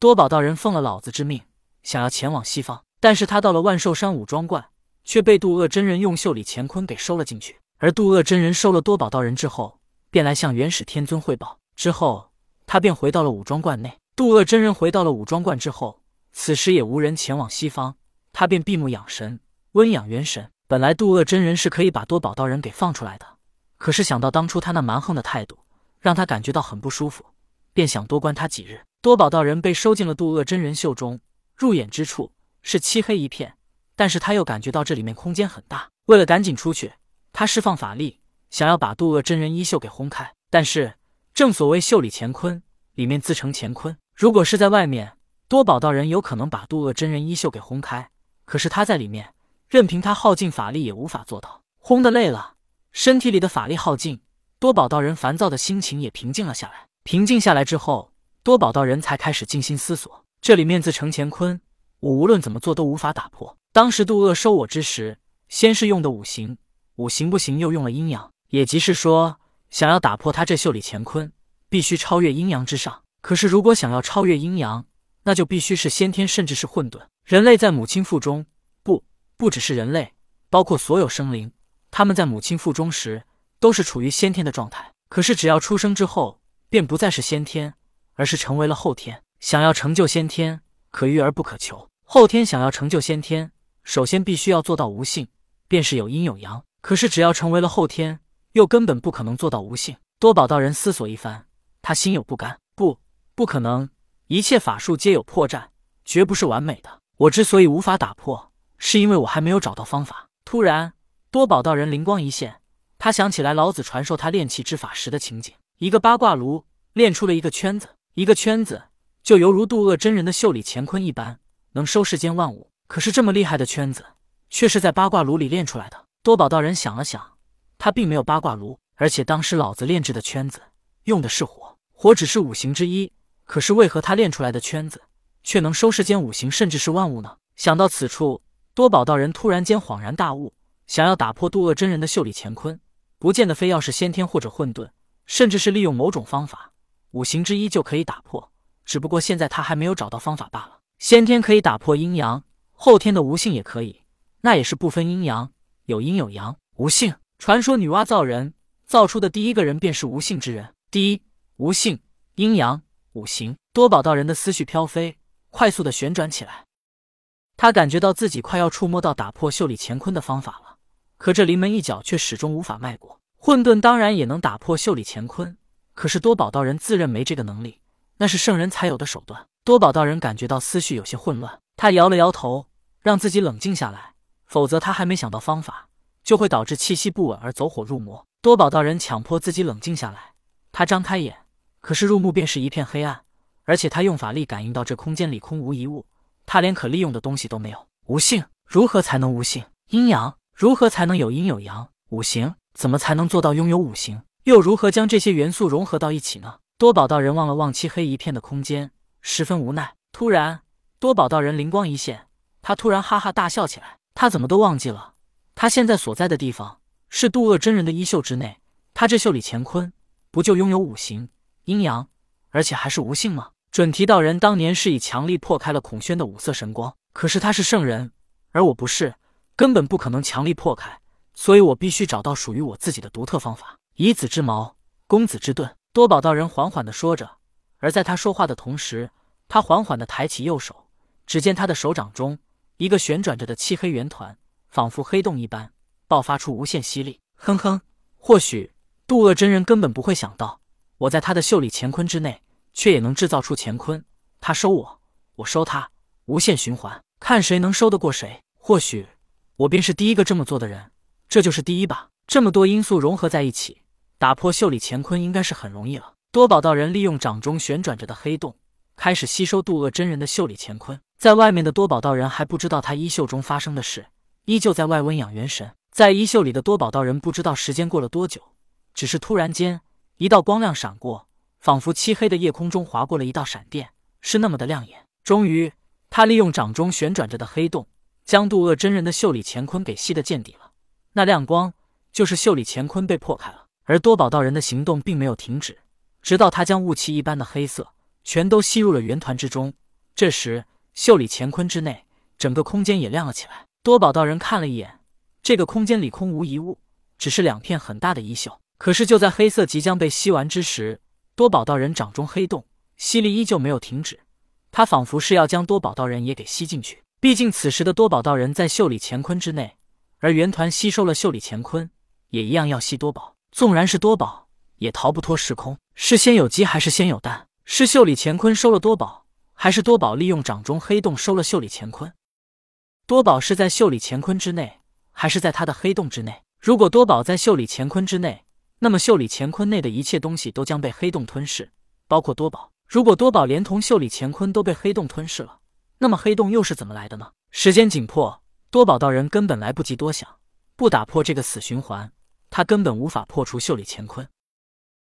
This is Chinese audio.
多宝道人奉了老子之命，想要前往西方，但是他到了万寿山武装观，却被渡恶真人用袖里乾坤给收了进去。而渡恶真人收了多宝道人之后，便来向元始天尊汇报。之后，他便回到了武装观内。渡恶真人回到了武装观之后，此时也无人前往西方，他便闭目养神，温养元神。本来渡恶真人是可以把多宝道人给放出来的，可是想到当初他那蛮横的态度，让他感觉到很不舒服，便想多关他几日。多宝道人被收进了渡厄真人袖中，入眼之处是漆黑一片，但是他又感觉到这里面空间很大。为了赶紧出去，他释放法力，想要把渡厄真人衣袖给轰开。但是正所谓袖里乾坤，里面自成乾坤。如果是在外面，多宝道人有可能把渡厄真人衣袖给轰开，可是他在里面。任凭他耗尽法力也无法做到。轰的累了，身体里的法力耗尽，多宝道人烦躁的心情也平静了下来。平静下来之后，多宝道人才开始静心思索：这里面自成乾坤，我无论怎么做都无法打破。当时杜恶收我之时，先是用的五行，五行不行又用了阴阳，也即是说，想要打破他这袖里乾坤，必须超越阴阳之上。可是如果想要超越阴阳，那就必须是先天，甚至是混沌。人类在母亲腹中。不不只是人类，包括所有生灵，他们在母亲腹中时都是处于先天的状态。可是只要出生之后，便不再是先天，而是成为了后天。想要成就先天，可遇而不可求；后天想要成就先天，首先必须要做到无性，便是有阴有阳。可是只要成为了后天，又根本不可能做到无性。多宝道人思索一番，他心有不甘，不，不可能！一切法术皆有破绽，绝不是完美的。我之所以无法打破。是因为我还没有找到方法。突然，多宝道人灵光一现，他想起来老子传授他炼气之法时的情景：一个八卦炉炼出了一个圈子，一个圈子就犹如渡厄真人的袖里乾坤一般，能收世间万物。可是这么厉害的圈子，却是在八卦炉里炼出来的。多宝道人想了想，他并没有八卦炉，而且当时老子炼制的圈子用的是火，火只是五行之一，可是为何他炼出来的圈子却能收世间五行，甚至是万物呢？想到此处。多宝道人突然间恍然大悟，想要打破渡厄真人的袖里乾坤，不见得非要是先天或者混沌，甚至是利用某种方法，五行之一就可以打破。只不过现在他还没有找到方法罢了。先天可以打破阴阳，后天的无性也可以，那也是不分阴阳，有阴有阳，无性。传说女娲造人，造出的第一个人便是无性之人。第一，无性，阴阳，五行。多宝道人的思绪飘飞，快速的旋转起来。他感觉到自己快要触摸到打破袖里乾坤的方法了，可这临门一脚却始终无法迈过。混沌当然也能打破袖里乾坤，可是多宝道人自认没这个能力，那是圣人才有的手段。多宝道人感觉到思绪有些混乱，他摇了摇头，让自己冷静下来，否则他还没想到方法，就会导致气息不稳而走火入魔。多宝道人强迫自己冷静下来，他张开眼，可是入目便是一片黑暗，而且他用法力感应到这空间里空无一物。他连可利用的东西都没有，无性如何才能无性？阴阳如何才能有阴有阳？五行怎么才能做到拥有五行？又如何将这些元素融合到一起呢？多宝道人望了望漆黑一片的空间，十分无奈。突然，多宝道人灵光一现，他突然哈哈大笑起来。他怎么都忘记了，他现在所在的地方是渡厄真人的衣袖之内。他这袖里乾坤不就拥有五行、阴阳，而且还是无性吗？准提道人当年是以强力破开了孔宣的五色神光，可是他是圣人，而我不是，根本不可能强力破开，所以我必须找到属于我自己的独特方法。以子之矛攻子之盾，多宝道人缓缓地说着，而在他说话的同时，他缓缓地抬起右手，只见他的手掌中一个旋转着的漆黑圆团，仿佛黑洞一般，爆发出无限吸力。哼哼，或许渡恶真人根本不会想到，我在他的袖里乾坤之内。却也能制造出乾坤，他收我，我收他，无限循环，看谁能收得过谁。或许我便是第一个这么做的人，这就是第一吧。这么多因素融合在一起，打破袖里乾坤应该是很容易了。多宝道人利用掌中旋转着的黑洞，开始吸收渡恶真人的袖里乾坤。在外面的多宝道人还不知道他衣袖中发生的事，依旧在外温养元神。在衣袖里的多宝道人不知道时间过了多久，只是突然间一道光亮闪过。仿佛漆黑的夜空中划过了一道闪电，是那么的亮眼。终于，他利用掌中旋转着的黑洞，将渡恶真人的袖里乾坤给吸得见底了。那亮光就是袖里乾坤被破开了。而多宝道人的行动并没有停止，直到他将雾气一般的黑色全都吸入了圆团之中，这时，袖里乾坤之内，整个空间也亮了起来。多宝道人看了一眼，这个空间里空无一物，只是两片很大的衣袖。可是就在黑色即将被吸完之时，多宝道人掌中黑洞，吸力依旧没有停止。他仿佛是要将多宝道人也给吸进去。毕竟此时的多宝道人在袖里乾坤之内，而圆团吸收了袖里乾坤，也一样要吸多宝。纵然是多宝，也逃不脱时空。是先有鸡还是先有蛋？是袖里乾坤收了多宝，还是多宝利用掌中黑洞收了袖里乾坤？多宝是在袖里乾坤之内，还是在他的黑洞之内？如果多宝在袖里乾坤之内，那么袖里乾坤内的一切东西都将被黑洞吞噬，包括多宝。如果多宝连同袖里乾坤都被黑洞吞噬了，那么黑洞又是怎么来的呢？时间紧迫，多宝道人根本来不及多想，不打破这个死循环，他根本无法破除袖里乾坤。